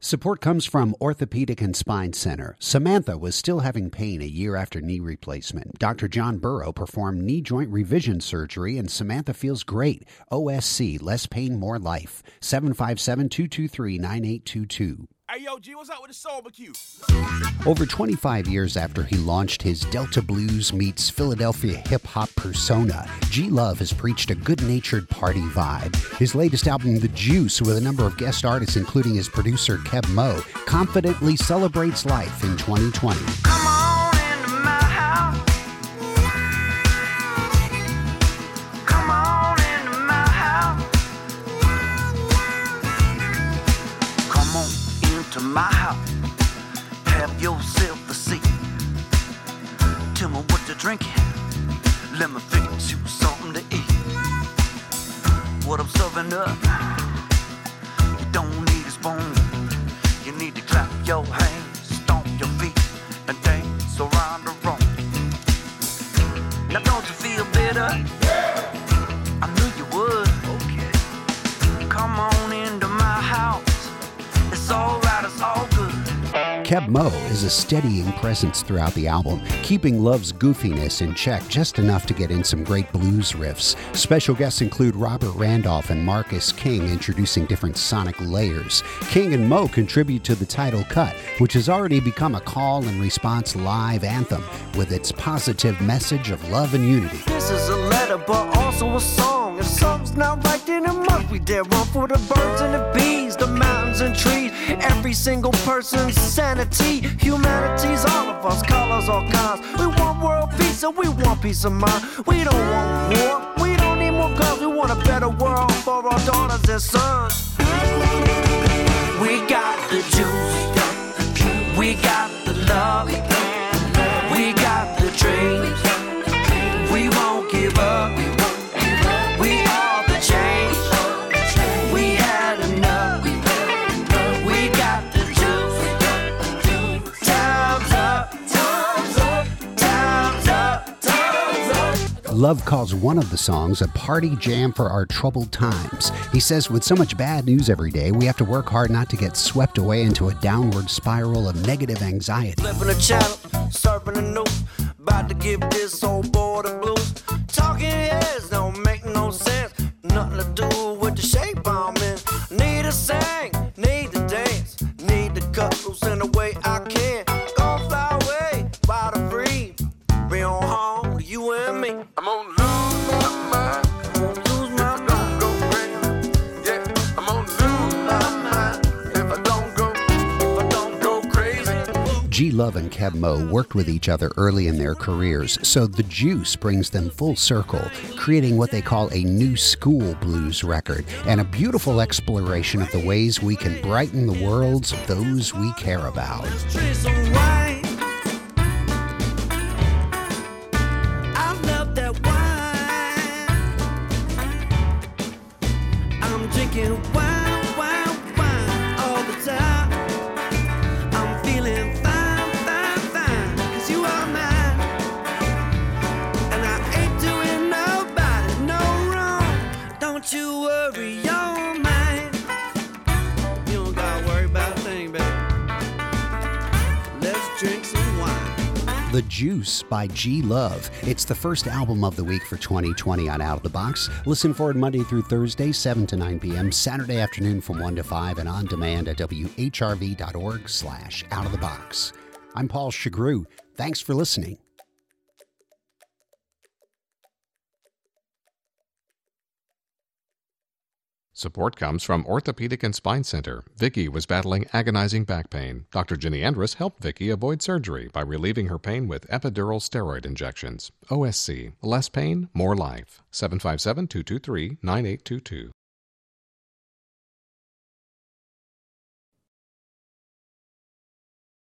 Support comes from Orthopedic and Spine Center. Samantha was still having pain a year after knee replacement. Dr. John Burrow performed knee joint revision surgery, and Samantha feels great. OSC, less pain, more life. 757 223 9822. Hey, yo, G, what's up with the soul barbecue? Over 25 years after he launched his Delta Blues meets Philadelphia hip hop persona, G Love has preached a good natured party vibe. His latest album, The Juice, with a number of guest artists, including his producer Keb Mo, confidently celebrates life in 2020. Into my house. Have yourself a seat. Tell me what you're drinking. Let me fix you something to eat. What I'm serving up. You don't need a spoon. You need to clap your hands, stomp your feet, and dance around the room. Now don't you feel better? Keb Mo is a steadying presence throughout the album, keeping Love's goofiness in check just enough to get in some great blues riffs. Special guests include Robert Randolph and Marcus King, introducing different sonic layers. King and Mo contribute to the title cut, which has already become a call and response live anthem with its positive message of love and unity. This is a letter, but also a song. Something's not right, in it must We there. One for the birds and the bees, the mountains and trees. Every single person's sanity. Humanity's all of us, colors, all kinds. We want world peace and we want peace of mind. We don't want war, we don't need more guns. We want a better world for our daughters and sons. Love calls one of the songs a party jam for our troubled times. He says, with so much bad news every day, we have to work hard not to get swept away into a downward spiral of negative anxiety. Flipping the channel, surfing the news. About to give this old boy the blues. G Love and Keb Mo worked with each other early in their careers, so the juice brings them full circle, creating what they call a new school blues record and a beautiful exploration of the ways we can brighten the worlds of those we care about. The Juice by G Love. It's the first album of the week for 2020 on Out of the Box. Listen for it Monday through Thursday, 7 to 9 p.m., Saturday afternoon from 1 to 5, and on demand at whrv.org slash out of the box. I'm Paul Chagru. Thanks for listening. Support comes from Orthopedic and Spine Center. Vicky was battling agonizing back pain. Dr. Ginny Andrus helped Vicky avoid surgery by relieving her pain with epidural steroid injections. OSC, less pain, more life. 757 223 9822.